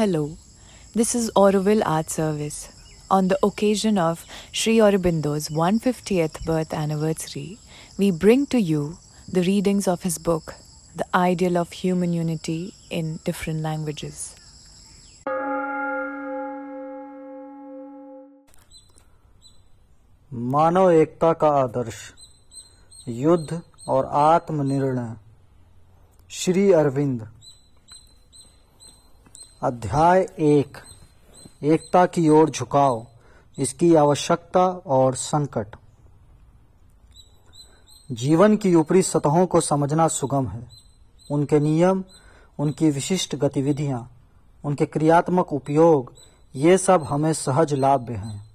Hello, this is Auroville Art Service. On the occasion of Sri Aurobindo's 150th birth anniversary, we bring to you the readings of his book, The Ideal of Human Unity in Different Languages. मानव एकता का आदर्श युद्ध और आत्मनिर्णय श्री अरविंद अध्याय एक। एकता की ओर झुकाव इसकी आवश्यकता और संकट। जीवन की ऊपरी सतहों को समझना सुगम है। उनके नियम, उनकी विशिष्ट गतिविधियाँ, उनके क्रियात्मक उपयोग, ये सब हमें सहज लाभ हैं।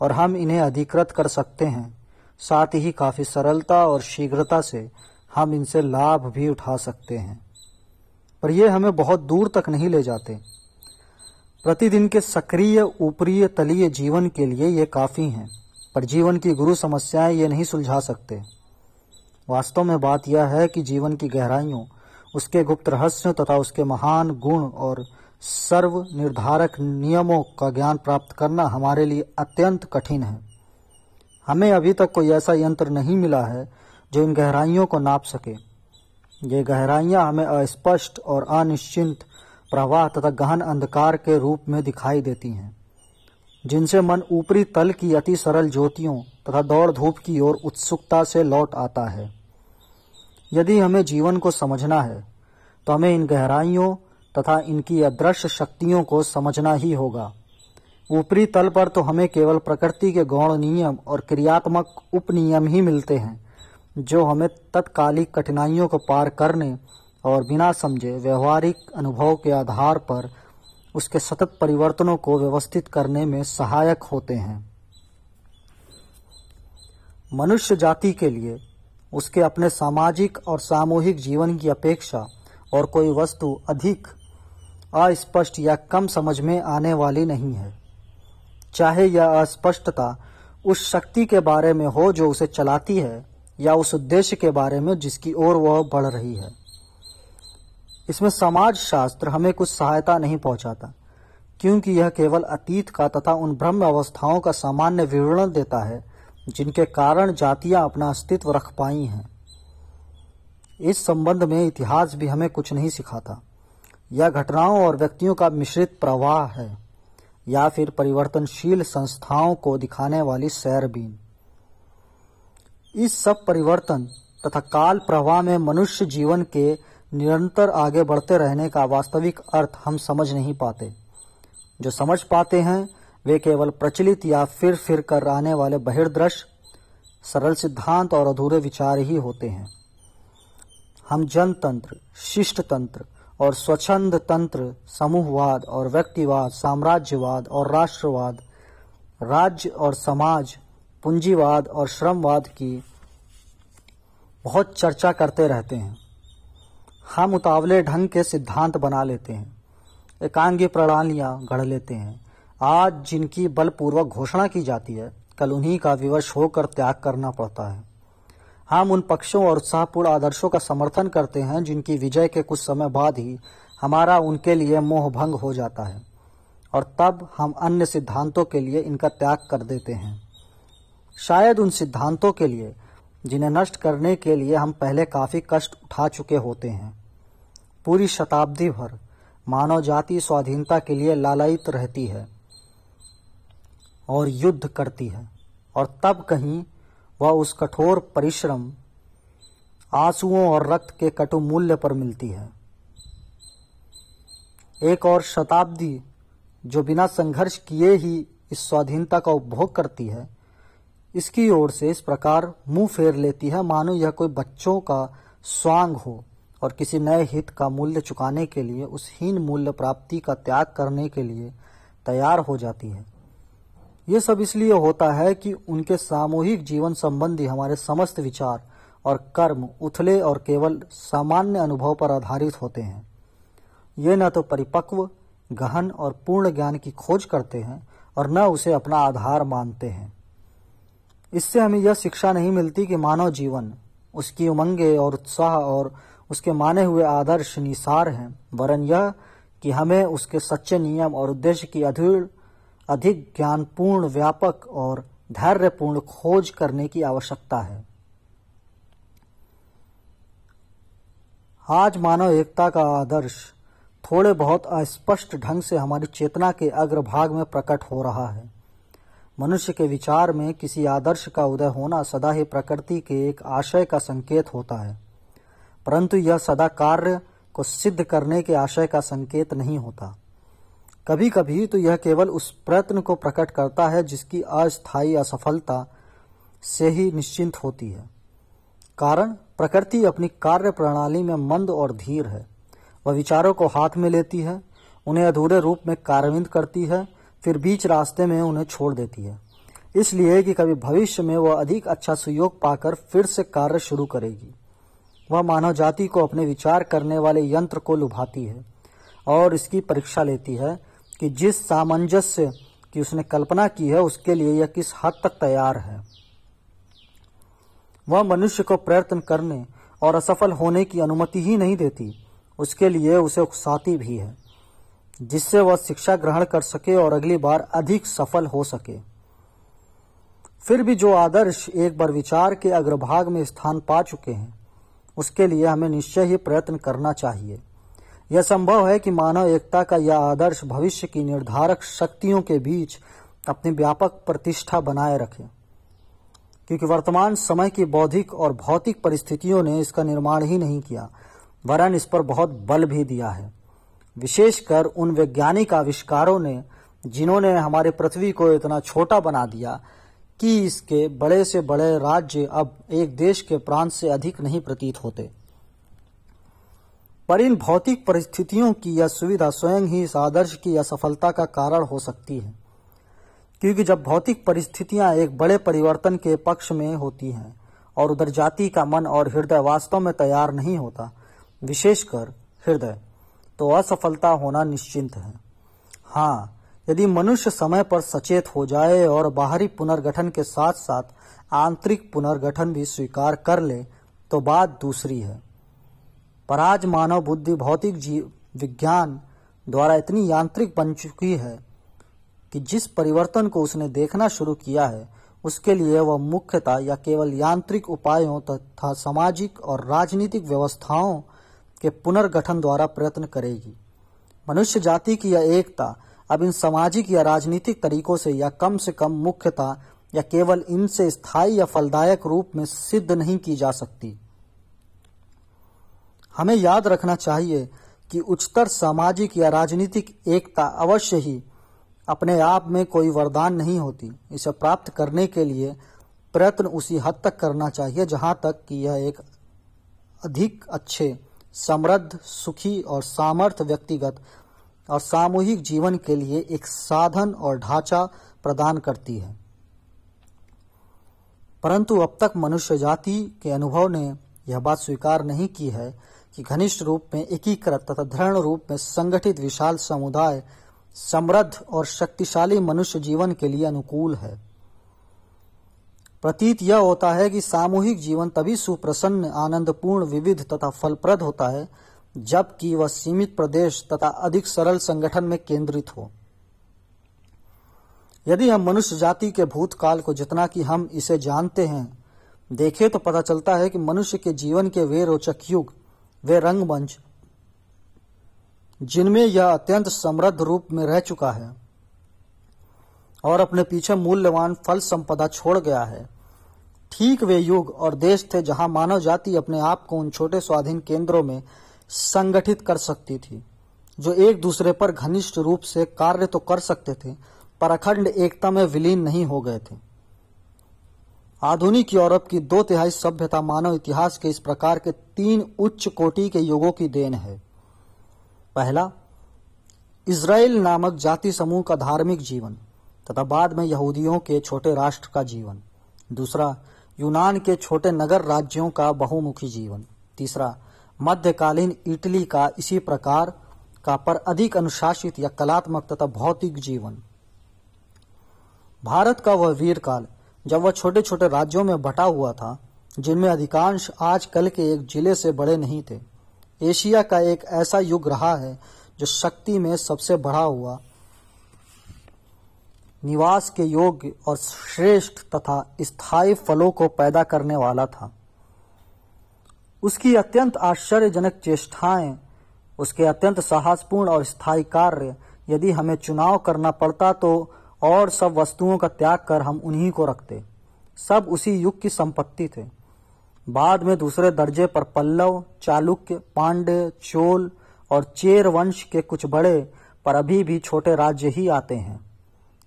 और हम इन्हें अधिकृत कर सकते हैं। साथ ही काफ़ी सरलता और शीघ्रता से हम इनसे लाभ भी उठा सकते हैं। पर ये हमें बहुत दूर तक नहीं ले जाते। प्रतिदिन के सक्रिय ऊपरी तलीय जीवन के लिए ये काफ़ी हैं, पर जीवन की गुरु समस्याएँ ये नहीं सुलझा सकते। वास्तव में बात यह है कि जीवन की गहराइयों, उसके गुप्त रहस्यों तथा उसके महान गुण और सर्व निर्धारक नियमों का ज्ञान प्राप्त करना हमारे लिए अत्यंत कठिन है। हमें अभी तक कोई ऐसा यंत्र नहीं मिला है जो इन गहराइयों को नाप सके। ये गहराइयाँ हमें अस्पष्ट और अनिश्चिंत प्रवाह तथा गहन अंधकार के रूप में दिखाई देती हैं, जिनसे मन ऊपरी तल की अति सरल ज्योतियों तथा दौड़ धूप की ओर उत्सुकता से लौट आता है। यदि हमें जीवन को समझना है तो हमें इन गहराइयों तथा इनकी अदृश्य शक्तियों को समझना ही होगा। ऊपरी तल पर तो हमें केवल प्रकृति के गौण नियम और क्रियात्मक उपनियम ही मिलते हैं। जो हमें तत्कालिक कठिनाइयों को पार करने और बिना समझे व्यवहारिक अनुभव के आधार पर उसके सतत परिवर्तनों को व्यवस्थित करने में सहायक होते हैं। मनुष्य जाति के लिए उसके अपने सामाजिक और सामूहिक जीवन की अपेक्षा और कोई वस्तु अधिक अस्पष्ट या कम समझ में आने वाली नहीं है। चाहे यह अस्पष्टता उस शक्ति के बारे में हो जो उसे चलाती है या उस उद्देश्य के बारे में जिसकी ओर वह बढ़ रही है। इसमें समाज शास्त्र हमें कुछ सहायता नहीं पहुंचाता, क्योंकि यह केवल अतीत का तथा उन ब्रह्म अवस्थाओं का सामान्य विवरण देता है, जिनके कारण जातियाँ अपना अस्तित्व रख पाई हैं। इस संबंध में इतिहास भी हमें कुछ नहीं सिखाता। यह घटनाओं और व्यक्तियों का मिश्रित प्रवाह है, या फिर परिवर्तनशील संस्थाओं को दिखाने वाली सैरबीन। इस सब परिवर्तन तथा काल प्रवाह में मनुष्य जीवन के निरंतर आगे बढ़ते रहने का वास्तविक अर्थ हम समझ नहीं पाते। जो समझ पाते हैं, वे केवल प्रचलित या फिर फिर कर आने वाले बहिर्दृश्य सरल सिद्धांत और अधूरे विचार ही होते हैं। हम जनतंत्र शिष्ट तंत्र और स्वच्छंद तंत्र, समूहवाद और व्यक्तिवाद, साम्राज्यवाद और राष्ट्रवाद, राज्य और समाज पूंजीवाद और श्रमवाद की बहुत चर्चा करते रहते हैं। हम उतावले ढंग के सिद्धांत बना लेते हैं, एकांगी प्रणालियाँ गढ़ लेते हैं। आज जिनकी बलपूर्वक घोषणा की जाती है, कल उन्हीं का विवश होकर त्याग करना पड़ता है। हम उन पक्षों और उत्साहपूर्ण आदर्शों का समर्थन करते हैं, जिनकी विजय के कुछ समय बाद ही हमारा उनके लिए मोह भंग हो जाता है, और तब हम अन्य सिद्धांतों के लिए इनका त्याग कर देते हैं। शायद उन सिद्धांतों के लिए, जिन्हें नष्ट करने के लिए हम पहले काफ़ी कष्ट उठा चुके होते हैं। पूरी शताब्दी भर मानव जाति स्वाधीनता के लिए लालयित रहती है और युद्ध करती है, और तब कहीं वह उस कठोर परिश्रम आंसुओं और रक्त के कटु मूल्य पर मिलती है। एक और शताब्दी जो बिना संघर्ष किए ही इस स्वाधीनता का उपभोग करती है इसकी ओर से इस प्रकार मुँह फेर लेती है, मानो यह कोई बच्चों का स्वांग हो और किसी नए हित का मूल्य चुकाने के लिए, उस हीन मूल्य प्राप्ति का त्याग करने के लिए तैयार हो जाती है। ये सब इसलिए होता है कि उनके सामूहिक जीवन संबंधी हमारे समस्त विचार और कर्म उथले और केवल सामान्य अनुभव पर आधारित होते हैं। ये न तो परिपक्व, गहन और पूर्ण ज्ञान की खोज करते हैं और न उसे अपना आधार मानते हैं। इससे हमें यह शिक्षा नहीं मिलती कि मानव जीवन, उसकी उमंगे और उत्साह और उसके माने हुए आदर्श निसार हैं, वरन यह कि हमें उसके सच्चे नियम और उद्देश्य की अधिक अधिक ज्ञानपूर्ण, व्यापक और धैर्यपूर्ण खोज करने की आवश्यकता है। आज मानव एकता का आदर्श थोड़े बहुत अस्पष्ट ढंग से हमारी चेतना के अग्रभाग में प्रकट हो रहा है। मनुष्य के विचार में किसी आदर्श का उदय होना सदा ही प्रकृति के एक आशय का संकेत होता है। परंतु यह सदा कार्य को सिद्ध करने के आशय का संकेत नहीं होता। कभी कभी तो यह केवल उस प्रयत्न को प्रकट करता है जिसकी अस्थायी असफलता से ही निश्चिंत होती है। कारण, प्रकृति अपनी कार्य प्रणाली में मंद और धीर है। वह विचारों को हाथ में लेती है, उन्हें अधूरे रूप में कार्यान्वित करती है फिर बीच रास्ते में उन्हें छोड़ देती है। इसलिए कि कभी भविष्य में वह अधिक अच्छा सुयोग पाकर फिर से कार्य शुरू करेगी। वह मानव जाति को अपने विचार करने वाले यंत्र को लुभाती है और इसकी परीक्षा लेती है कि जिस सामंजस्य की उसने कल्पना की है, उसके लिए यह किस हद तक तैयार है। वह मनुष्य को प्रयत्न करने और असफल होने की अनुमति ही नहीं देती। उसके लिए उसे उकसाती भी है। जिससे वह शिक्षा ग्रहण कर सके और अगली बार अधिक सफल हो सके। फिर भी जो आदर्श एक बार विचार के अग्रभाग में स्थान पा चुके हैं, उसके लिए हमें निश्चय ही प्रयत्न करना चाहिए। यह संभव है कि मानव एकता का यह आदर्श भविष्य की निर्धारक शक्तियों के बीच अपनी व्यापक प्रतिष्ठा बनाए रखे। क्योंकि वर्तमान समय की बौद्धिक और भौतिक परिस्थितियों ने इसका निर्माण ही नहीं किया, वरन इस पर बहुत बल भी दिया है। विशेषकर उन वैज्ञानिक आविष्कारों ने, जिन्होंने हमारे पृथ्वी को इतना छोटा बना दिया, कि इसके बड़े से बड़े राज्य अब एक देश के प्रांत से अधिक नहीं प्रतीत होते। पर इन भौतिक परिस्थितियों की यह सुविधा स्वयं ही इस आदर्श की असफलता का कारण हो सकती है। क्योंकि जब भौतिक परिस्थितियाँ एक बड़े परिवर्तन के पक्ष में होती हैं, और उधर जाति का मन और हृदय वास्तव में तैयार नहीं होता, विशेषकर हृदय। तो असफलता होना निश्चिंत है। हाँ यदि मनुष्य समय पर सचेत हो जाए और बाहरी पुनर्गठन के साथ साथ आंतरिक पुनर्गठन भी स्वीकार कर ले तो बात दूसरी है। पर आज मानव बुद्धि भौतिक जीव, विज्ञान द्वारा इतनी यांत्रिक बन चुकी है कि जिस परिवर्तन को उसने देखना शुरू किया है, उसके लिए वह मुख्यतः या केवल यांत्रिक उपायों तथा सामाजिक और राजनीतिक व्यवस्थाओं के पुनर्गठन द्वारा प्रयत्न करेगी। मनुष्य जाति की यह एकता, अब इन सामाजिक या राजनीतिक तरीकों से या कम से कम मुख्यता या केवल इनसे स्थायी या फलदायक रूप में सिद्ध नहीं की जा सकती। हमें याद रखना चाहिए कि उच्चतर सामाजिक या राजनीतिक एकता अवश्य ही अपने आप में कोई वरदान नहीं होती। इसे प्राप्त करने के लिए प्रयत्न उसी हद तक करना चाहिए जहाँ तक कि यह एक अधिक अच्छे समृद्ध, सुखी और सामर्थ्य व्यक्तिगत और सामूहिक जीवन के लिए एक साधन और ढांचा प्रदान करती है। परंतु अब तक मनुष्य जाति के अनुभव ने यह बात स्वीकार नहीं की है कि घनिष्ठ रूप में एकीकृत तथा दृढ़ रूप में संगठित विशाल समुदाय समृद्ध और शक्तिशाली मनुष्य जीवन के लिए अनुकूल है। प्रतीत यह होता है कि सामूहिक जीवन तभी सुप्रसन्न, आनंदपूर्ण, विविध तथा फलप्रद होता है, जबकि वह सीमित प्रदेश तथा अधिक सरल संगठन में केंद्रित हो। यदि हम मनुष्य जाति के भूतकाल को जितना कि हम इसे जानते हैं, देखें तो पता चलता है कि मनुष्य के जीवन के वे रोचक युग, वे रंगमंच, जिनमें यह अत्यंत समृद्ध रूप में रह चुका है। और अपने पीछे मूल्यवान फल संपदा छोड़ गया है। ठीक वे युग और देश थे जहाँ मानव जाति अपने आप को उन छोटे स्वाधीन केंद्रों में संगठित कर सकती थी, जो एक दूसरे पर घनिष्ठ रूप से कार्य तो कर सकते थे, पर अखंड एकता में विलीन नहीं हो गए थे। आधुनिक यूरोप की दो तिहाई सभ्यता मानव इतिहास के इस प्रकार के तीन उच्च कोटि के युगों की देन है। पहला इसराइल नामक जाति समूह का धार्मिक जीवन। तथा बाद में यहूदियों के छोटे राष्ट्र का जीवन। दूसरा, यूनान के छोटे नगर राज्यों का बहुमुखी जीवन। तीसरा, मध्यकालीन इटली का इसी प्रकार का पर अधिक अनुशासित या कलात्मक तथा भौतिक जीवन। भारत का वह वीर काल जब वह छोटे छोटे राज्यों में बटा हुआ था, जिनमें अधिकांश आज कल के एक ज़िले से बड़े नहीं थे। एशिया का एक ऐसा युग रहा है, जो शक्ति में सबसे बढ़ा हुआ निवास के योग्य और श्रेष्ठ तथा स्थायी फलों को पैदा करने वाला था। उसकी अत्यंत आश्चर्यजनक चेष्टाएँ, उसके अत्यंत साहसपूर्ण और स्थायी कार्य, यदि हमें चुनाव करना पड़ता तो और सब वस्तुओं का त्याग कर हम उन्हीं को रखते। सब उसी युग की संपत्ति थे। बाद में दूसरे दर्जे पर पल्लव, चालुक्य पांड्य चोल और चेर वंश के कुछ बड़े, पर अभी भी छोटे राज्य ही आते हैं।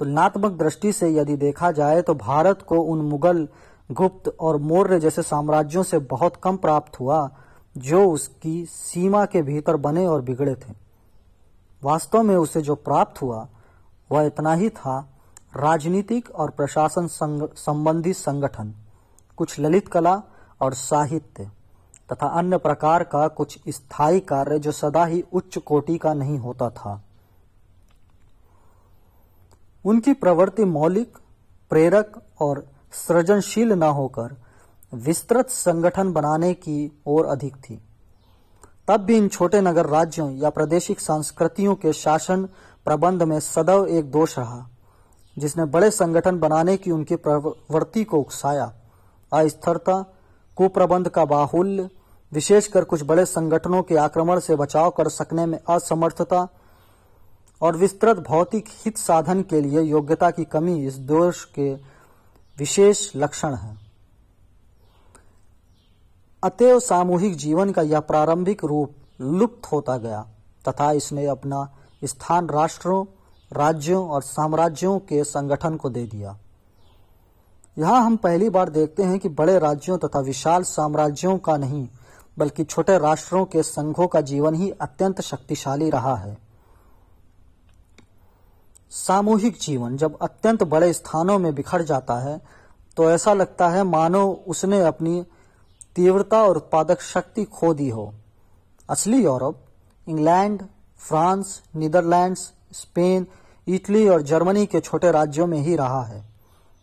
तुलनात्मक दृष्टि से यदि देखा जाए तो भारत को उन मुगल गुप्त और मौर्य जैसे साम्राज्यों से बहुत कम प्राप्त हुआ जो उसकी सीमा के भीतर बने और बिगड़े थे। वास्तव में उसे जो प्राप्त हुआ वह इतना ही था राजनीतिक और प्रशासन संग, संबंधी संगठन कुछ ललित कला और साहित्य तथा अन्य प्रकार का कुछ स्थायी कार्य जो सदा ही उच्च कोटि का नहीं होता था। उनकी प्रवृत्ति मौलिक, प्रेरक और सृजनशील न होकर विस्तृत संगठन बनाने की ओर अधिक थी। तब भी इन छोटे नगर राज्यों या प्रादेशिक संस्कृतियों के शासन प्रबंध में सदैव एक दोष रहा, जिसने बड़े संगठन बनाने की उनकी प्रवृत्ति को उकसाया। अस्थिरता, कुप्रबंध का बाहुल्य, विशेषकर कुछ बड़े संगठनों के आक्रमण से बचाव कर सकने में असमर्थता और विस्तृत भौतिक हित साधन के लिए योग्यता की कमी इस दोष के विशेष लक्षण है। अतएव सामूहिक जीवन का यह प्रारंभिक रूप लुप्त होता गया, तथा इसने अपना स्थान राष्ट्रों, राज्यों और साम्राज्यों के संगठन को दे दिया। यहाँ हम पहली बार देखते हैं कि बड़े राज्यों तथा विशाल साम्राज्यों का नहीं, बल्कि छोटे राष्ट्रों के संघों का जीवन ही अत्यंत शक्तिशाली रहा है। सामूहिक जीवन जब अत्यंत बड़े स्थानों में बिखर जाता है तो ऐसा लगता है मानो उसने अपनी तीव्रता और उत्पादक शक्ति खो दी हो। असली Europe, England, France, Netherlands, Spain, Italy और जर्मनी के छोटे राज्यों में ही रहा है,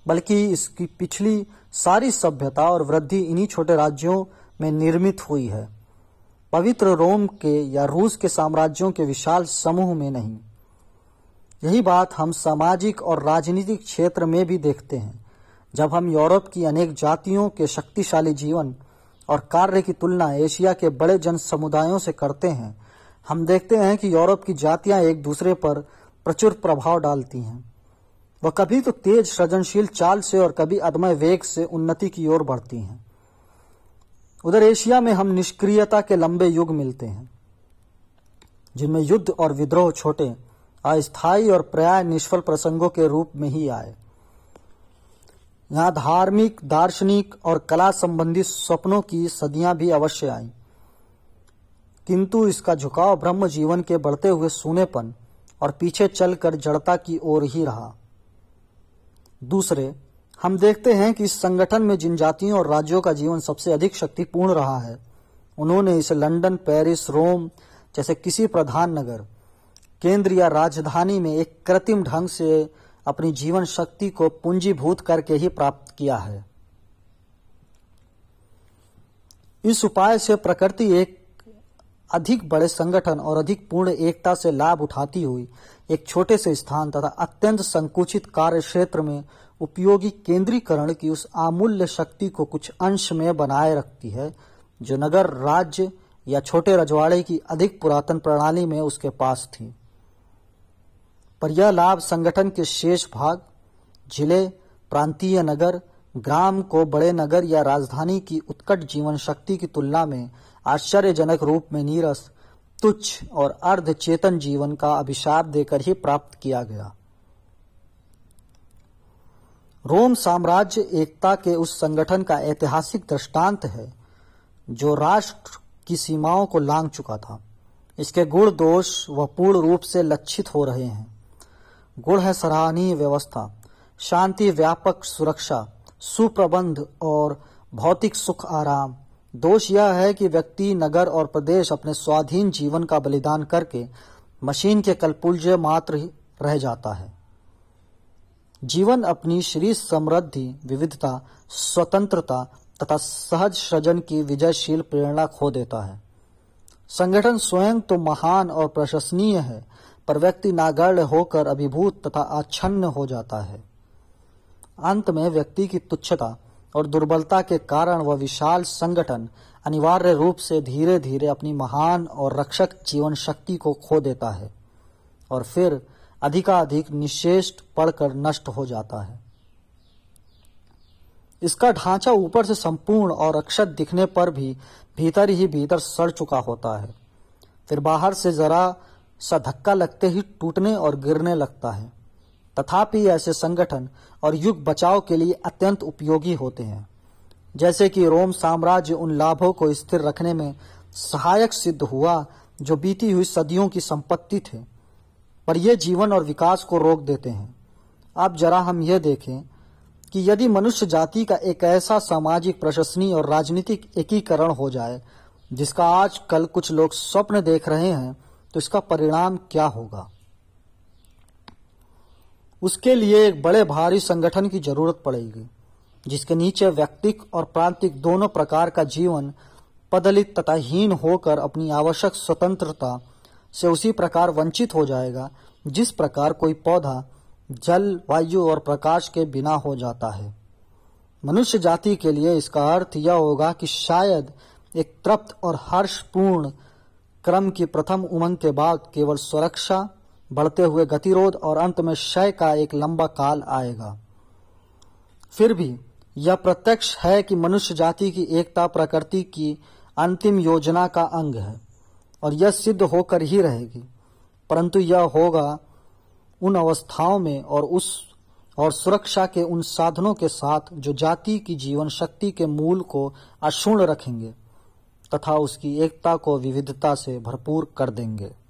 बल्कि इसकी पिछली सारी सभ्यता और वृद्धि इन्हीं छोटे राज्यों में निर्मित हुई है। पवित्र रोम के या रूस के साम्राज्यों के विशाल समूह में नहीं। यही बात हम सामाजिक और राजनीतिक क्षेत्र में भी देखते हैं। जब हम यूरोप की अनेक जातियों के शक्तिशाली जीवन और कार्य की तुलना एशिया के बड़े जन समुदायों से करते हैं, हम देखते हैं कि यूरोप की जातियाँ एक दूसरे पर प्रचुर प्रभाव डालती हैं। वह कभी तो तेज सृजनशील चाल से और कभी अदमय वेग से उन्नति की ओर बढ़ती हैं। उधर एशिया में हम निष्क्रियता के लंबे युग मिलते हैं, जिनमें युद्ध और विद्रोह छोटे अस्थायी और प्राय निष्फल प्रसंगों के रूप में ही आए। यहाँ धार्मिक, दार्शनिक और कला संबंधी स्वप्नों की सदियाँ भी अवश्य आई। किंतु इसका झुकाव ब्रह्म जीवन के बढ़ते हुए सूनेपन और पीछे चलकर जड़ता की ओर ही रहा। दूसरे, हम देखते हैं कि इस संगठन में जिन जातियों और राज्यों का जीवन सबसे अधिक शक्तिपूर्ण रहा है, उन्होंने इसे लंदन, पेरिस, रोम जैसे किसी प्रधान नगर केंद्र या राजधानी में एक कृत्रिम ढंग से अपनी जीवन शक्ति को पूंजीभूत करके ही प्राप्त किया है। इस उपाय से प्रकृति एक अधिक बड़े संगठन और अधिक पूर्ण एकता से लाभ उठाती हुई एक छोटे से स्थान तथा अत्यंत संकुचित कार्य क्षेत्र में उपयोगी केंद्रीकरण की उस अमूल्य शक्ति को कुछ अंश में बनाए रखती है, जो नगर, राज्य या छोटे रजवाड़े की अधिक पुरातन प्रणाली में उसके पास थी। पर यह लाभ संगठन के शेष भाग, ज़िले, प्रांतीय नगर, ग्राम को बड़े नगर या राजधानी की उत्कट जीवन शक्ति की तुलना में आश्चर्यजनक रूप में नीरस, तुच्छ और अर्ध चेतन जीवन का अभिशाप देकर ही प्राप्त किया गया। रोम साम्राज्य एकता के उस संगठन का ऐतिहासिक दृष्टांत है, जो राष्ट्र की सीमाओं को लांग चुका था। इसके गुण दोष व पूर्ण रूप से लक्षित हो रहे हैं। गुण है सराहनीय व्यवस्था, शांति, व्यापक सुरक्षा, सुप्रबंध और भौतिक सुख आराम। दोष यह है कि व्यक्ति, नगर और प्रदेश अपने स्वाधीन जीवन का बलिदान करके मशीन के कलपुल्य मात्र रह जाता है। जीवन अपनी श्री समृद्धि, विविधता, स्वतंत्रता तथा सहज सृजन की विजयशील प्रेरणा खो देता है। संगठन स्वयं तो महान और प्रशंसनीय है पर व्यक्ति नागण्य होकर अभिभूत तथा आच्छन्न हो जाता है। अंत में व्यक्ति की तुच्छता और दुर्बलता के कारण वह विशाल संगठन अनिवार्य रूप से धीरे धीरे अपनी महान और रक्षक जीवन शक्ति को खो देता है और फिर अधिकाधिक निशेष पड़कर नष्ट हो जाता है। इसका ढांचा ऊपर से संपूर्ण और अक्षत दिखने पर भी भीतर ही भीतर सड़ चुका होता है। फिर बाहर से जरा सा धक्का लगते ही टूटने और गिरने लगता है। तथापि ऐसे संगठन और युग बचाव के लिए अत्यंत उपयोगी होते हैं। जैसे कि रोम साम्राज्य उन लाभों को स्थिर रखने में सहायक सिद्ध हुआ जो बीती हुई सदियों की संपत्ति थे, पर यह जीवन और विकास को रोक देते हैं। अब जरा हम यह देखें कि यदि मनुष्य जाति का एक ऐसा सामाजिक प्रशंसनीय और राजनीतिक एकीकरण हो जाए, जिसका आज कल कुछ लोग स्वप्न देख रहे हैं तो इसका परिणाम क्या होगा? उसके लिए एक बड़े भारी संगठन की ज़रूरत पड़ेगी, जिसके नीचे व्यक्तिक और प्रांतिक दोनों प्रकार का जीवन पदलित तथा हीन होकर अपनी आवश्यक स्वतंत्रता से उसी प्रकार वंचित हो जाएगा, जिस प्रकार कोई पौधा, जल, वायु और प्रकाश के बिना हो जाता है। मनुष्य जाति के लिए इसका अर्थ यह होगा कि शायद एक तृप्त और हर्षपूर्ण क्रम की प्रथम उमंग के बाद केवल सुरक्षा, बढ़ते हुए गतिरोध और अंत में क्षय का एक लंबा काल आएगा। फिर भी यह प्रत्यक्ष है कि मनुष्य जाति की एकता प्रकृति की अंतिम योजना का अंग है और यह सिद्ध होकर ही रहेगी। परंतु यह होगा उन अवस्थाओं में और उस और सुरक्षा के उन साधनों के साथ जो जाति की जीवन शक्ति के मूल को अक्षुण रखेंगे। तथा उसकी एकता को विविधता से भरपूर कर देंगे।